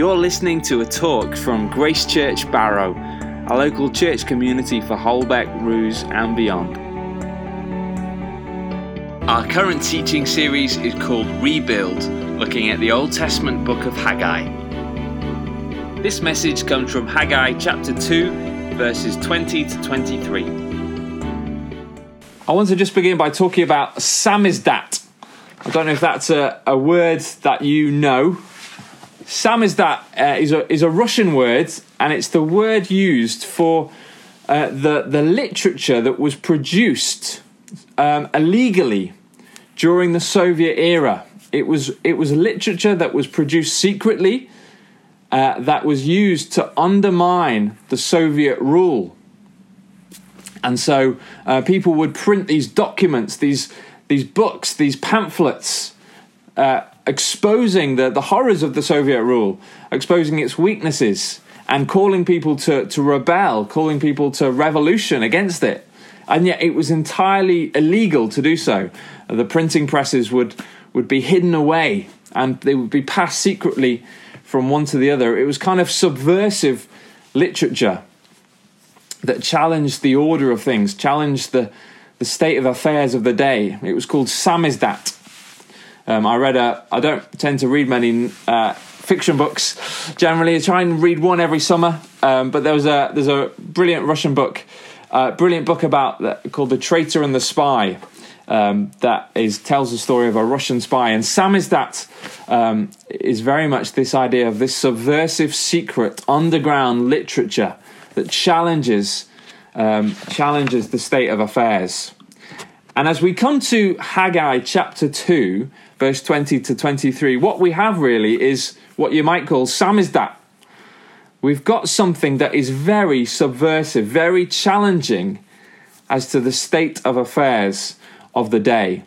You're listening to a talk from Grace Church Barrow, a local church community for Holbeck, Roose, and beyond. Our current teaching series is called Rebuild, looking at the Old Testament book of Haggai. This message comes from Haggai chapter 2, verses 20 to 23. I want to just begin by talking about samizdat. I don't know if that's a, a word that you know. Samizdat uh, is, a, is a Russian word, and it's the word used for uh, the, the literature that was produced um, illegally during the Soviet era. It was, it was literature that was produced secretly, uh, that was used to undermine the Soviet rule. And so uh, people would print these documents, these, these books, these pamphlets, uh, exposing the, the horrors of the Soviet rule, exposing its weaknesses, and calling people to, to rebel, calling people to revolution against it. And yet it was entirely illegal to do so. The printing presses would, would be hidden away and they would be passed secretly from one to the other. It was kind of subversive literature that challenged the order of things, challenged the, the state of affairs of the day. It was called samizdat. Um, I read a. I don't tend to read many uh, fiction books. Generally, I try and read one every summer. Um, but there was a there's a brilliant Russian book, uh, brilliant book about that, called The Traitor and the Spy. Um, that is tells the story of a Russian spy, and samizdat um, is very much this idea of this subversive, secret, underground literature that challenges um, challenges the state of affairs. And as we come to Haggai chapter two, verse 20 to 23, what we have really is what you might call samizdat. We've got something that is very subversive, very challenging as to the state of affairs of the day.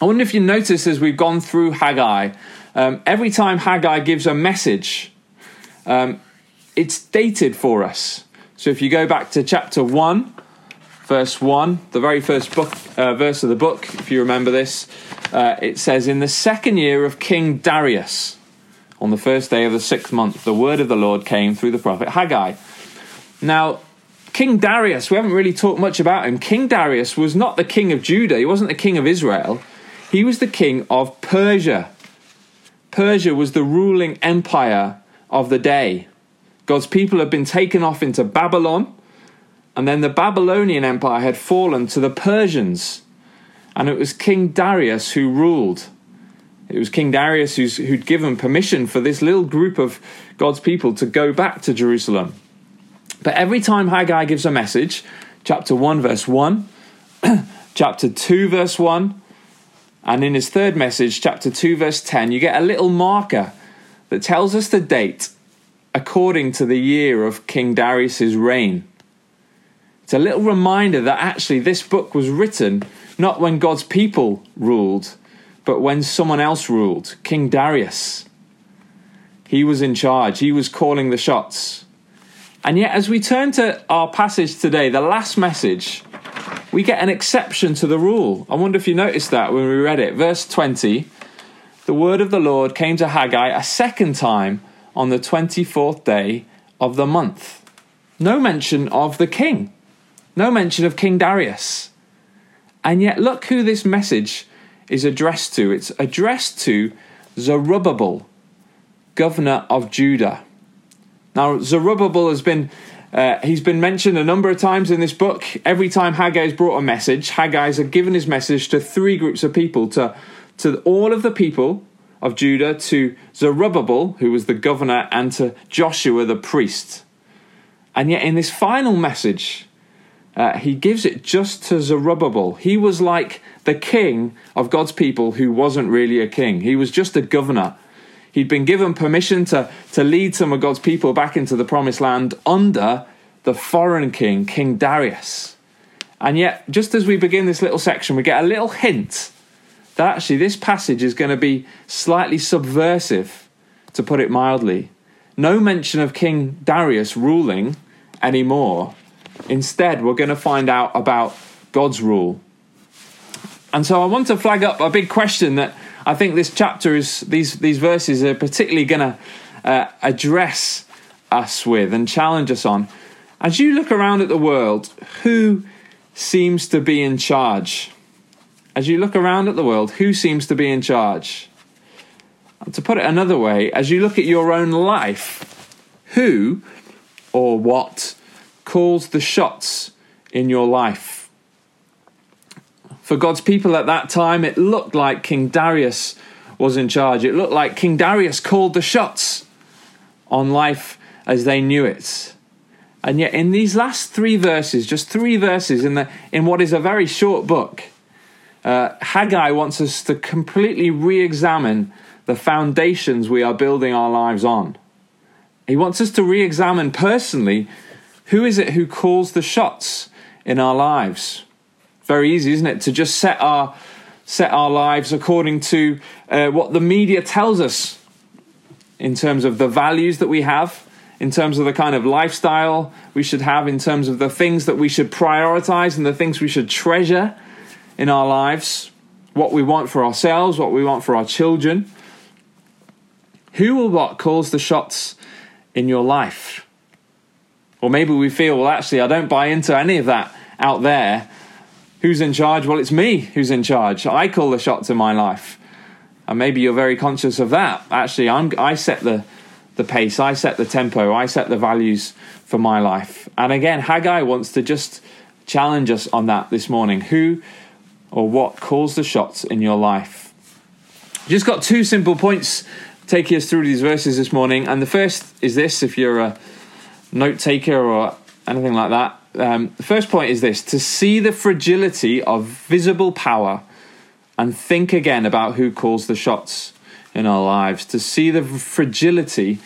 I wonder if you notice as we've gone through Haggai, um, every time Haggai gives a message, um, it's dated for us. So if you go back to chapter 1, verse 1, the very first book, uh, verse of the book, if you remember this, uh, it says, In the second year of King Darius, on the first day of the sixth month, the word of the Lord came through the prophet Haggai. Now, King Darius, we haven't really talked much about him. King Darius was not the king of Judah, he wasn't the king of Israel, he was the king of Persia. Persia was the ruling empire of the day. God's people had been taken off into Babylon and then the Babylonian Empire had fallen to the Persians. And it was King Darius who ruled. It was King Darius who'd given permission for this little group of God's people to go back to Jerusalem. But every time Haggai gives a message, chapter 1, verse 1, chapter 2, verse 1, and in his third message, chapter 2, verse 10, you get a little marker that tells us the date according to the year of King Darius's reign. It's a little reminder that actually this book was written not when God's people ruled, but when someone else ruled King Darius. He was in charge, he was calling the shots. And yet, as we turn to our passage today, the last message, we get an exception to the rule. I wonder if you noticed that when we read it. Verse 20 The word of the Lord came to Haggai a second time on the 24th day of the month. No mention of the king. No mention of King Darius. And yet, look who this message is addressed to. It's addressed to Zerubbabel, governor of Judah. Now, Zerubbabel has been. Uh, he's been mentioned a number of times in this book. Every time Haggai's brought a message, Haggai's had given his message to three groups of people to, to all of the people of Judah, to Zerubbabel, who was the governor, and to Joshua the priest. And yet, in this final message, uh, he gives it just to Zerubbabel. He was like the king of God's people who wasn't really a king, he was just a governor. He'd been given permission to, to lead some of God's people back into the promised land under the foreign king, King Darius. And yet, just as we begin this little section, we get a little hint that actually this passage is going to be slightly subversive, to put it mildly. No mention of King Darius ruling anymore. Instead, we're going to find out about God's rule. And so I want to flag up a big question that I think this chapter is, these, these verses are particularly going to uh, address us with and challenge us on. As you look around at the world, who seems to be in charge? As you look around at the world, who seems to be in charge? To put it another way, as you look at your own life, who or what calls the shots in your life? For God's people at that time, it looked like King Darius was in charge. It looked like King Darius called the shots on life as they knew it. And yet, in these last three verses, just three verses in, the, in what is a very short book, uh, Haggai wants us to completely re examine the foundations we are building our lives on. He wants us to re examine personally who is it who calls the shots in our lives. Very easy, isn't it, to just set our set our lives according to uh, what the media tells us in terms of the values that we have, in terms of the kind of lifestyle we should have, in terms of the things that we should prioritize and the things we should treasure in our lives, what we want for ourselves, what we want for our children. Who or what calls the shots in your life? Or maybe we feel, well, actually, I don't buy into any of that out there. Who's in charge? Well, it's me who's in charge. I call the shots in my life. And maybe you're very conscious of that. Actually, I'm, I set the, the pace, I set the tempo, I set the values for my life. And again, Haggai wants to just challenge us on that this morning. Who or what calls the shots in your life? Just got two simple points taking us through these verses this morning. And the first is this if you're a note taker or anything like that, um, the first point is this to see the fragility of visible power and think again about who calls the shots in our lives, to see the fragility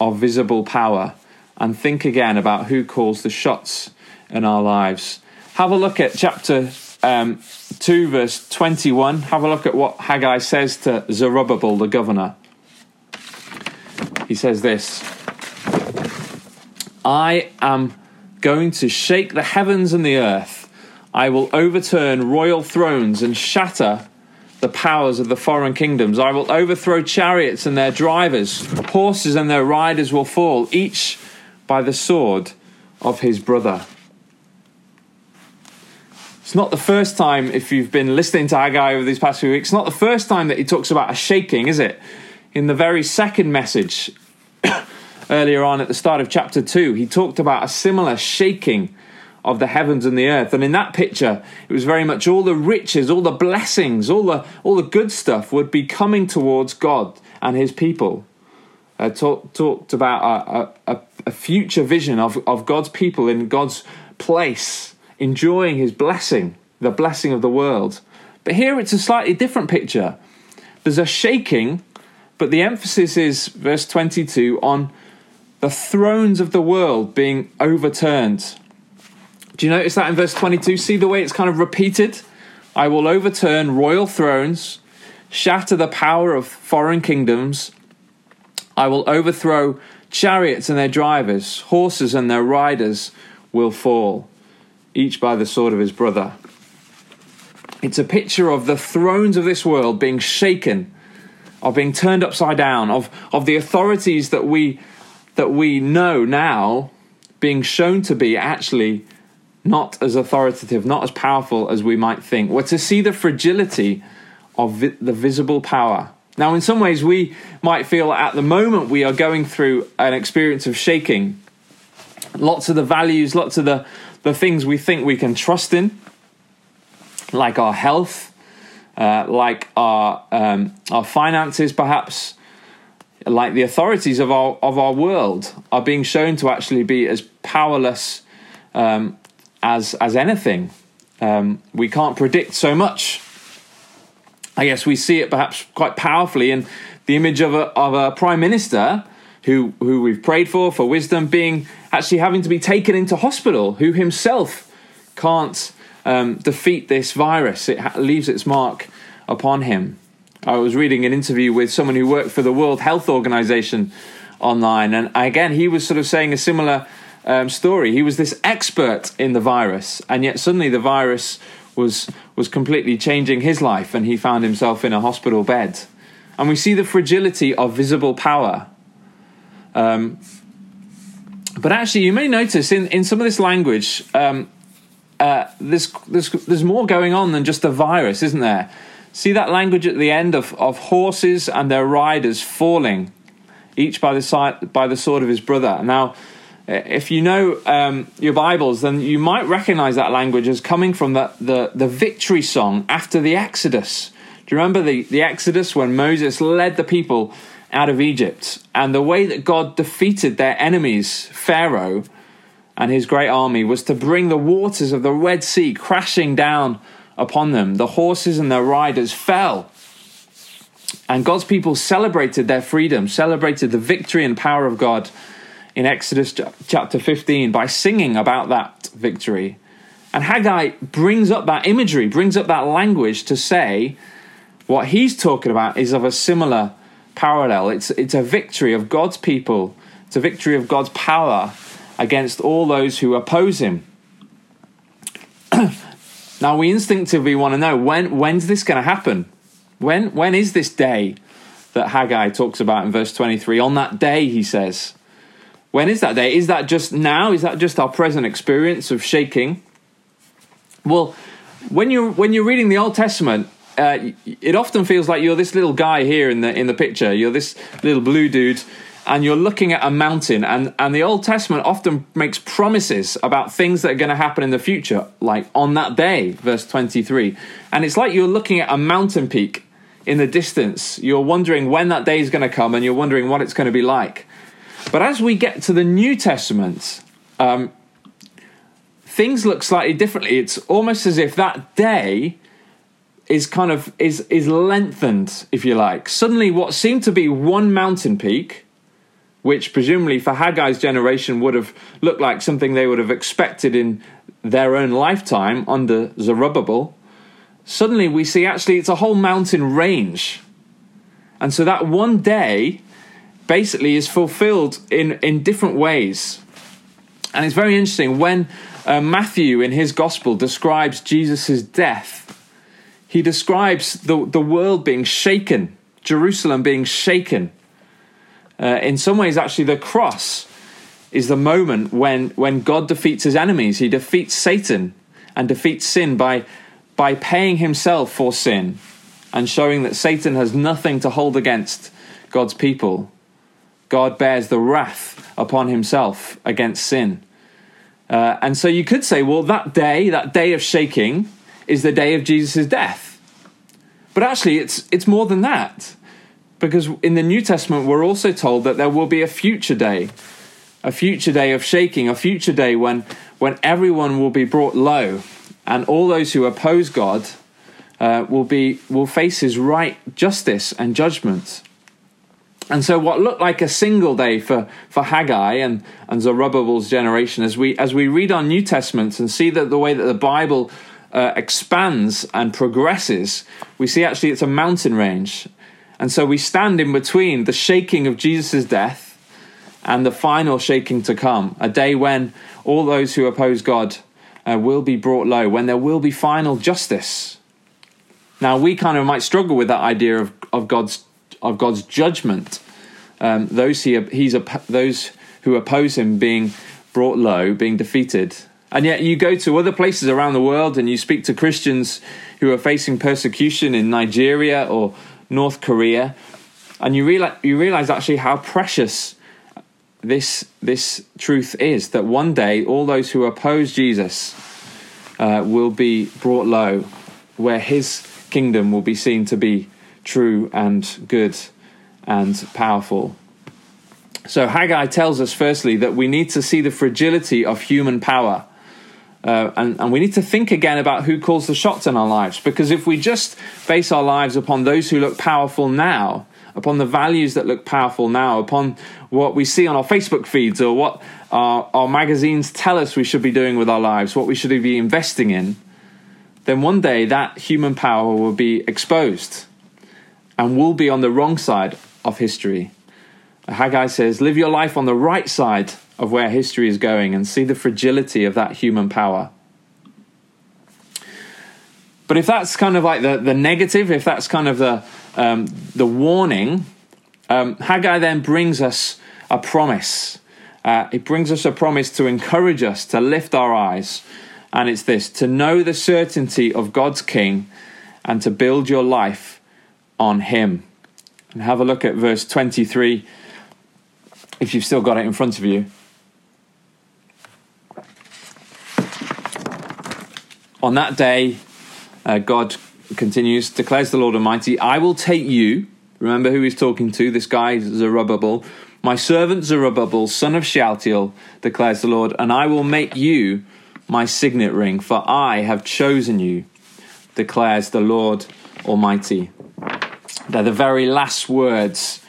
of visible power and think again about who calls the shots in our lives. Have a look at chapter um, 2, verse 21. Have a look at what Haggai says to Zerubbabel, the governor. He says this I am going to shake the heavens and the earth. I will overturn royal thrones and shatter the powers of the foreign kingdoms. I will overthrow chariots and their drivers. Horses and their riders will fall, each by the sword of his brother. It's not the first time, if you've been listening to Haggai over these past few weeks, it's not the first time that he talks about a shaking, is it? In the very second message, earlier on at the start of chapter 2, he talked about a similar shaking of the heavens and the earth. And in that picture, it was very much all the riches, all the blessings, all the, all the good stuff would be coming towards God and his people. Uh, talk, talked about a, a, a future vision of, of God's people in God's place, enjoying his blessing, the blessing of the world. But here it's a slightly different picture. There's a shaking, but the emphasis is, verse 22, on the thrones of the world being overturned. Do you notice that in verse 22? See the way it's kind of repeated? I will overturn royal thrones, shatter the power of foreign kingdoms. I will overthrow chariots and their drivers, horses and their riders will fall, each by the sword of his brother. It's a picture of the thrones of this world being shaken, of being turned upside down, of, of the authorities that we that we know now being shown to be actually not as authoritative, not as powerful as we might think. We're to see the fragility of vi- the visible power. Now, in some ways, we might feel at the moment we are going through an experience of shaking. Lots of the values, lots of the, the things we think we can trust in, like our health, uh, like our, um, our finances, perhaps, like the authorities of our of our world are being shown to actually be as powerless um, as as anything. Um, we can't predict so much. I guess we see it perhaps quite powerfully in the image of a of a prime minister who who we've prayed for for wisdom being actually having to be taken into hospital, who himself can't um, defeat this virus. It ha- leaves its mark upon him. I was reading an interview with someone who worked for the World Health Organization online, and again, he was sort of saying a similar um, story. He was this expert in the virus, and yet suddenly the virus was was completely changing his life, and he found himself in a hospital bed. And we see the fragility of visible power. Um, but actually, you may notice in, in some of this language, um, uh, there's, there's, there's more going on than just a virus, isn't there? See that language at the end of, of horses and their riders falling, each by the, side, by the sword of his brother. Now, if you know um, your Bibles, then you might recognize that language as coming from the, the, the victory song after the Exodus. Do you remember the, the Exodus when Moses led the people out of Egypt and the way that God defeated their enemies, Pharaoh and his great army, was to bring the waters of the Red Sea crashing down upon them? The horses and their riders fell. And God's people celebrated their freedom, celebrated the victory and power of God in Exodus chapter 15 by singing about that victory. And Haggai brings up that imagery, brings up that language to say what he's talking about is of a similar parallel. It's, it's a victory of God's people, it's a victory of God's power against all those who oppose him. now, we instinctively want to know when, when's this going to happen? When, when is this day that Haggai talks about in verse 23? On that day, he says. When is that day? Is that just now? Is that just our present experience of shaking? Well, when you're when you're reading the Old Testament, uh, it often feels like you're this little guy here in the in the picture. You're this little blue dude, and you're looking at a mountain. and And the Old Testament often makes promises about things that are going to happen in the future, like on that day, verse twenty three. And it's like you're looking at a mountain peak in the distance. You're wondering when that day is going to come, and you're wondering what it's going to be like. But as we get to the New Testament, um, things look slightly differently. It's almost as if that day is kind of is is lengthened, if you like. Suddenly, what seemed to be one mountain peak, which presumably for Haggai's generation would have looked like something they would have expected in their own lifetime under Zerubbabel, suddenly we see actually it's a whole mountain range. And so that one day basically is fulfilled in, in different ways. And it's very interesting when uh, Matthew in his gospel describes Jesus' death, he describes the, the world being shaken, Jerusalem being shaken. Uh, in some ways, actually, the cross is the moment when, when God defeats his enemies. He defeats Satan and defeats sin by, by paying himself for sin and showing that Satan has nothing to hold against God's people. God bears the wrath upon himself against sin. Uh, and so you could say, well, that day, that day of shaking, is the day of Jesus' death. But actually, it's, it's more than that. Because in the New Testament, we're also told that there will be a future day, a future day of shaking, a future day when, when everyone will be brought low, and all those who oppose God uh, will, be, will face his right justice and judgment. And so, what looked like a single day for, for Haggai and, and Zerubbabel's generation, as we, as we read our New Testaments and see that the way that the Bible uh, expands and progresses, we see actually it's a mountain range. And so, we stand in between the shaking of Jesus' death and the final shaking to come, a day when all those who oppose God uh, will be brought low, when there will be final justice. Now, we kind of might struggle with that idea of, of God's of God's judgment. Um, those he he's those who oppose him being brought low, being defeated. And yet you go to other places around the world and you speak to Christians who are facing persecution in Nigeria or North Korea, and you realize you realize actually how precious this this truth is that one day all those who oppose Jesus uh, will be brought low, where His kingdom will be seen to be true and good and powerful. So Haggai tells us firstly that we need to see the fragility of human power. Uh, and, and we need to think again about who calls the shots in our lives. Because if we just base our lives upon those who look powerful now, upon the values that look powerful now, upon what we see on our Facebook feeds or what our, our magazines tell us we should be doing with our lives, what we should be investing in, then one day that human power will be exposed and we'll be on the wrong side of history. Haggai says, Live your life on the right side of where history is going and see the fragility of that human power. But if that's kind of like the, the negative, if that's kind of the, um, the warning, um, Haggai then brings us a promise. Uh, it brings us a promise to encourage us, to lift our eyes. And it's this to know the certainty of God's King and to build your life on Him. And have a look at verse 23 if you've still got it in front of you. On that day, uh, God continues, declares the Lord Almighty, I will take you. Remember who he's talking to, this guy, Zerubbabel. My servant Zerubbabel, son of Shealtiel, declares the Lord, and I will make you my signet ring, for I have chosen you, declares the Lord Almighty. They're the very last words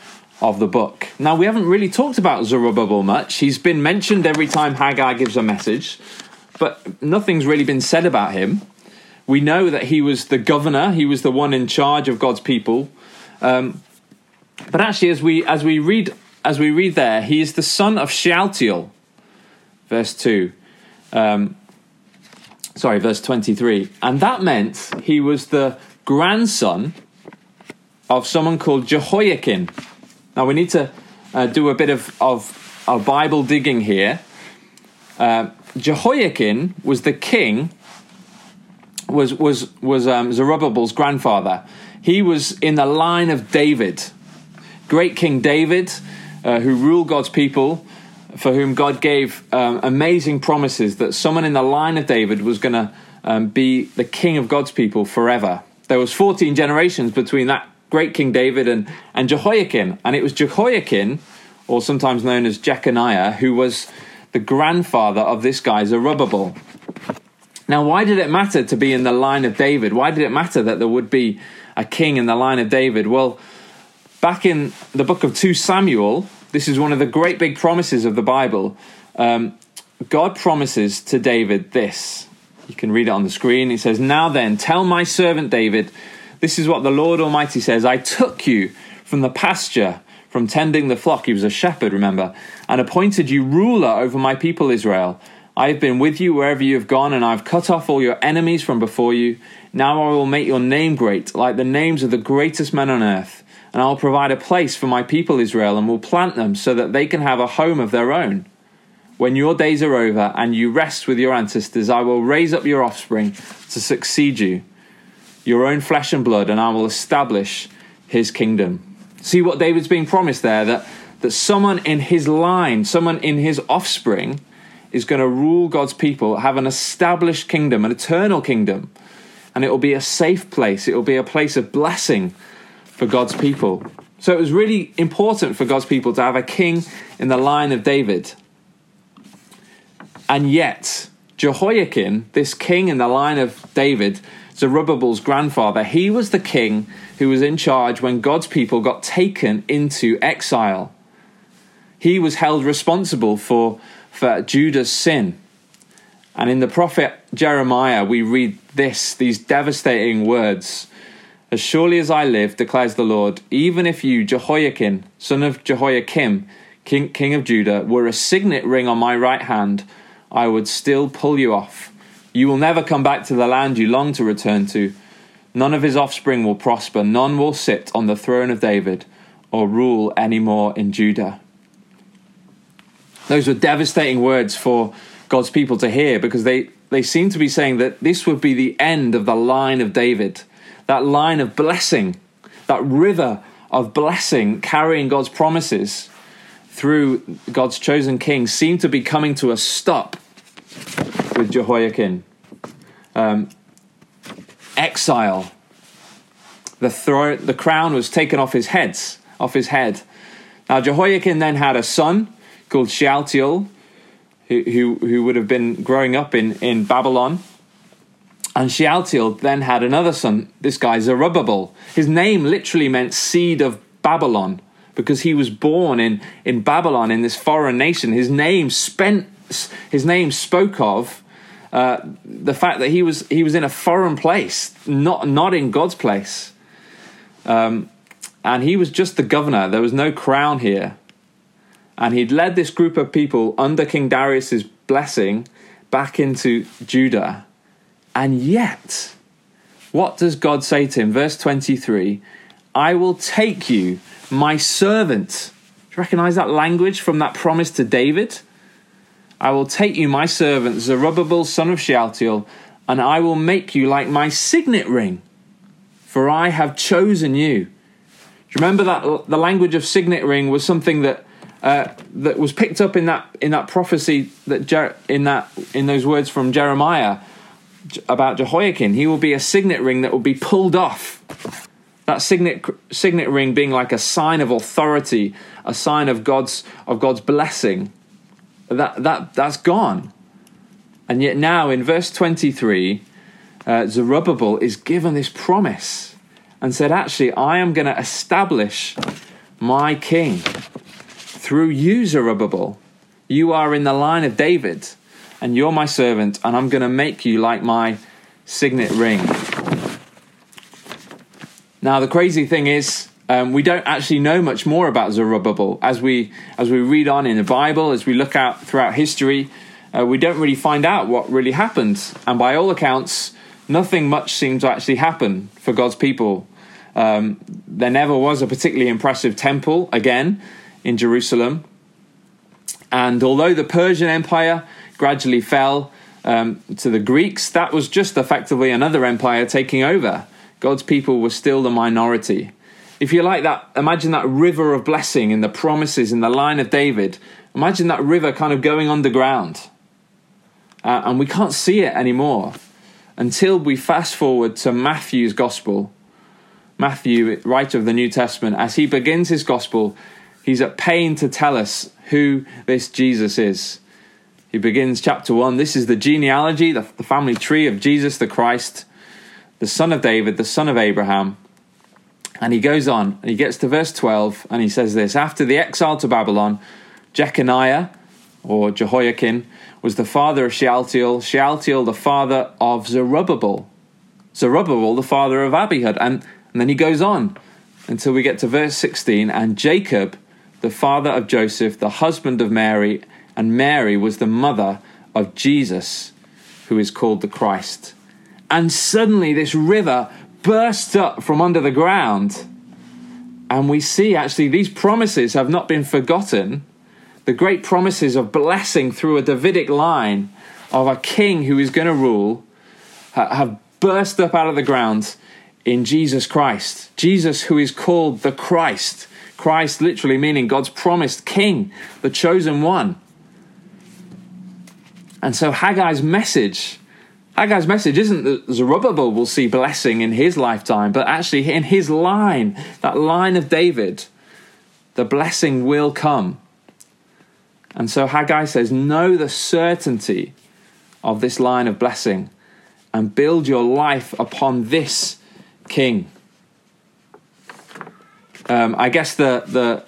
of the book. Now, we haven't really talked about Zerubbabel much. He's been mentioned every time Haggai gives a message, but nothing's really been said about him. We know that he was the governor, he was the one in charge of God's people. Um, but actually, as we as we read as we read there, he is the son of Shealtiel. Verse two, um, sorry, verse twenty three, and that meant he was the grandson of someone called Jehoiakim. Now we need to uh, do a bit of, of, of Bible digging here. Uh, Jehoiakim was the king, was was was um, Zerubbabel's grandfather. He was in the line of David, great King David, uh, who ruled God's people, for whom God gave um, amazing promises that someone in the line of David was going to um, be the king of God's people forever. There was 14 generations between that great King David and, and Jehoiakim. And it was Jehoiakim, or sometimes known as Jeconiah, who was the grandfather of this guy, Zerubbabel. Now, why did it matter to be in the line of David? Why did it matter that there would be a king in the line of David? Well, back in the book of 2 Samuel, this is one of the great big promises of the Bible. Um, God promises to David this. You can read it on the screen. He says, Now then, tell my servant David, this is what the Lord Almighty says I took you from the pasture, from tending the flock. He was a shepherd, remember, and appointed you ruler over my people Israel. I have been with you wherever you have gone, and I have cut off all your enemies from before you. Now I will make your name great, like the names of the greatest men on earth. And I will provide a place for my people Israel, and will plant them so that they can have a home of their own. When your days are over and you rest with your ancestors, I will raise up your offspring to succeed you your own flesh and blood, and I will establish his kingdom. See what David's being promised there that, that someone in his line, someone in his offspring, is going to rule God's people, have an established kingdom, an eternal kingdom. And it will be a safe place, it will be a place of blessing for God's people. So it was really important for God's people to have a king in the line of David. And yet, Jehoiakim, this king in the line of David, Zerubbabel's grandfather, he was the king who was in charge when God's people got taken into exile. He was held responsible for, for Judah's sin. And in the prophet Jeremiah, we read this, these devastating words. As surely as I live, declares the Lord, even if you, Jehoiachin, son of Jehoiakim, king, king of Judah, were a signet ring on my right hand, I would still pull you off you will never come back to the land you long to return to. None of his offspring will prosper, none will sit on the throne of David or rule any more in Judah. Those were devastating words for God's people to hear because they, they seem to be saying that this would be the end of the line of David, that line of blessing, that river of blessing carrying God's promises through God's chosen king seemed to be coming to a stop with Jehoiakim. Um, exile. The, thro- the crown was taken off his heads, off his head. Now Jehoiakim then had a son called Shealtiel, who, who, who would have been growing up in, in Babylon. And Shealtiel then had another son, this guy Zerubbabel. His name literally meant seed of Babylon because he was born in, in Babylon, in this foreign nation. His name spent his name spoke of uh, the fact that he was he was in a foreign place, not not in God's place, um, and he was just the governor. There was no crown here, and he'd led this group of people under King Darius's blessing back into Judah, and yet, what does God say to him? Verse twenty three: "I will take you, my servant." Do you recognize that language from that promise to David? I will take you, my servant, Zerubbabel, son of Shealtiel, and I will make you like my signet ring, for I have chosen you. Do you remember that the language of signet ring was something that uh, that was picked up in that in that prophecy that Jer- in that in those words from Jeremiah about Jehoiakim. He will be a signet ring that will be pulled off. That signet signet ring being like a sign of authority, a sign of God's of God's blessing. That that that's gone. And yet now in verse 23, uh, Zerubbabel is given this promise and said, Actually, I am going to establish my king through you, Zerubbabel. You are in the line of David, and you're my servant, and I'm going to make you like my signet ring. Now, the crazy thing is, um, we don't actually know much more about Zerubbabel as we as we read on in the Bible, as we look out throughout history uh, we don't really find out what really happened. And by all accounts, nothing much seemed to actually happen for God's people. Um, there never was a particularly impressive temple again in Jerusalem. And although the Persian Empire gradually fell um, to the Greeks, that was just effectively another empire taking over. God's people were still the minority. If you like that, imagine that river of blessing in the promises in the line of David. Imagine that river kind of going underground uh, and we can't see it anymore until we fast forward to Matthew's gospel. Matthew, writer of the New Testament, as he begins his gospel, he's at pain to tell us who this Jesus is. He begins chapter 1. This is the genealogy, the, the family tree of Jesus the Christ, the son of David, the son of Abraham. And he goes on, and he gets to verse 12, and he says this After the exile to Babylon, Jeconiah, or Jehoiakim, was the father of Shealtiel, Shealtiel the father of Zerubbabel, Zerubbabel the father of Abihud. And, and then he goes on until we get to verse 16. And Jacob, the father of Joseph, the husband of Mary, and Mary was the mother of Jesus, who is called the Christ. And suddenly this river bursts up from under the ground. And we see actually these promises have not been forgotten the great promises of blessing through a Davidic line of a king who is going to rule have burst up out of the ground in Jesus Christ. Jesus, who is called the Christ. Christ literally meaning God's promised king, the chosen one. And so Haggai's message, Haggai's message isn't that Zerubbabel will see blessing in his lifetime, but actually in his line, that line of David, the blessing will come. And so Haggai says, Know the certainty of this line of blessing and build your life upon this king. Um, I guess the, the,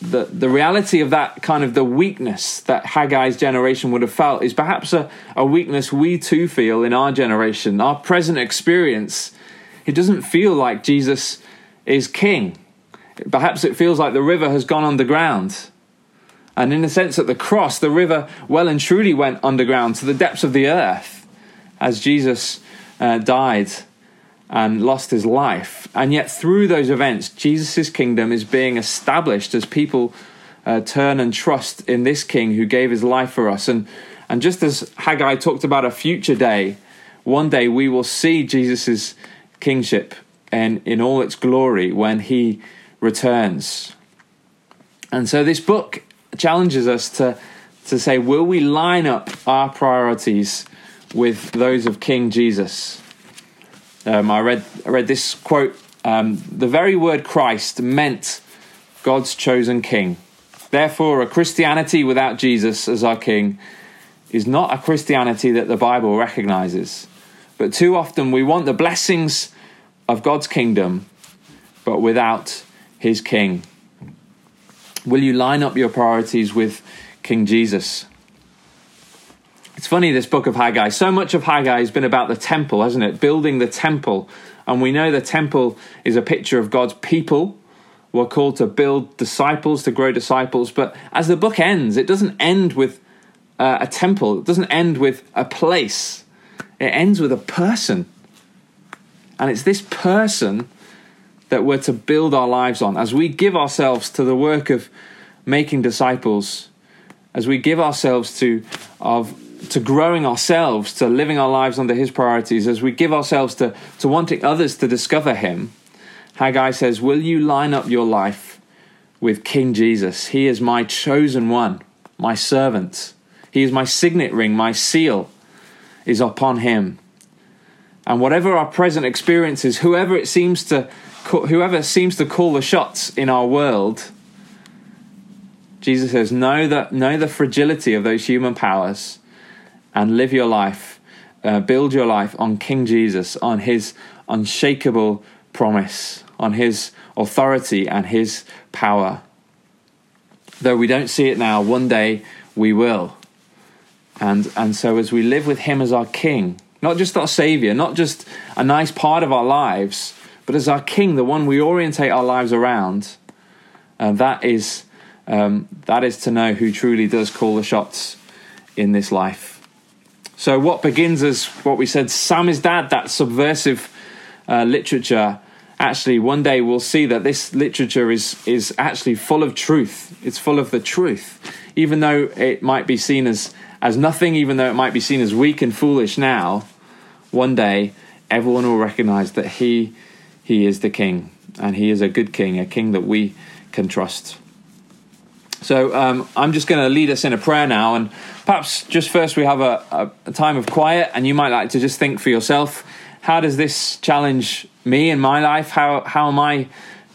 the, the reality of that kind of the weakness that Haggai's generation would have felt is perhaps a, a weakness we too feel in our generation. Our present experience, it doesn't feel like Jesus is king. Perhaps it feels like the river has gone underground and in a sense, at the cross, the river well and truly went underground to the depths of the earth as Jesus uh, died and lost his life. And yet, through those events, Jesus' kingdom is being established as people uh, turn and trust in this king who gave his life for us. And, and just as Haggai talked about a future day, one day we will see Jesus' kingship and in all its glory when he returns. And so, this book challenges us to, to say, will we line up our priorities with those of King Jesus? Um, I read I read this quote. Um, the very word Christ meant God's chosen King. Therefore, a Christianity without Jesus as our King is not a Christianity that the Bible recognizes. But too often we want the blessings of God's kingdom, but without His King. Will you line up your priorities with King Jesus? It's funny, this book of Haggai. So much of Haggai has been about the temple, hasn't it? Building the temple. And we know the temple is a picture of God's people. We're called to build disciples, to grow disciples. But as the book ends, it doesn't end with uh, a temple, it doesn't end with a place, it ends with a person. And it's this person that we're to build our lives on as we give ourselves to the work of making disciples, as we give ourselves to of to growing ourselves, to living our lives under His priorities, as we give ourselves to, to wanting others to discover Him, Haggai says, Will you line up your life with King Jesus? He is my chosen one, my servant. He is my signet ring, my seal is upon Him. And whatever our present experiences, whoever it seems to whoever seems to call the shots in our world, Jesus says, know that know the fragility of those human powers and live your life, uh, build your life on King Jesus, on his unshakable promise, on his authority and his power. Though we don't see it now, one day we will. And, and so, as we live with him as our king, not just our savior, not just a nice part of our lives, but as our king, the one we orientate our lives around, uh, that is um, that is to know who truly does call the shots in this life. So, what begins as what we said, samizdat, that subversive uh, literature, actually, one day we'll see that this literature is, is actually full of truth. It's full of the truth. Even though it might be seen as, as nothing, even though it might be seen as weak and foolish now, one day everyone will recognize that he, he is the king, and he is a good king, a king that we can trust. So um, I'm just going to lead us in a prayer now, and perhaps just first we have a, a, a, time of quiet, and you might like to just think for yourself: How does this challenge me in my life? How how am I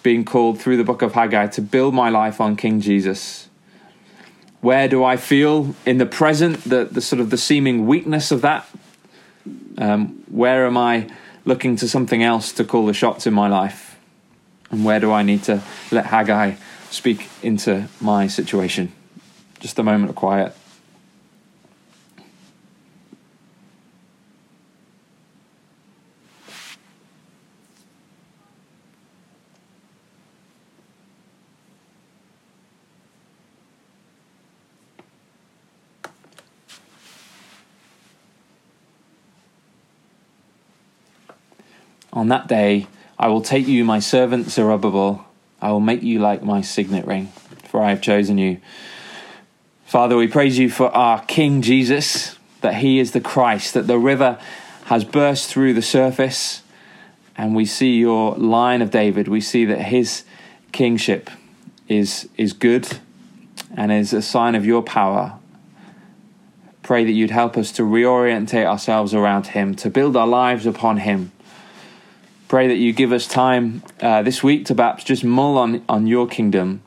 being called through the book of Haggai to build my life on King Jesus? Where do I feel in the present the the sort of the seeming weakness of that? Um, where am I looking to something else to call the shots in my life? And where do I need to let Haggai? speak into my situation. Just a moment of quiet. On that day, I will take you, my servant Zerubbabel I will make you like my signet ring, for I have chosen you. Father, we praise you for our King Jesus, that he is the Christ, that the river has burst through the surface, and we see your line of David. We see that his kingship is, is good and is a sign of your power. Pray that you'd help us to reorientate ourselves around him, to build our lives upon him pray that you give us time uh, this week to perhaps just mull on, on your kingdom,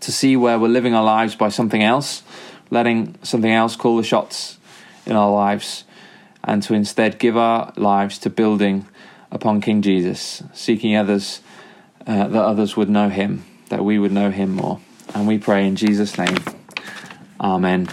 to see where we're living our lives by something else, letting something else call the shots in our lives, and to instead give our lives to building upon King Jesus, seeking others uh, that others would know him, that we would know him more. And we pray in Jesus' name. Amen.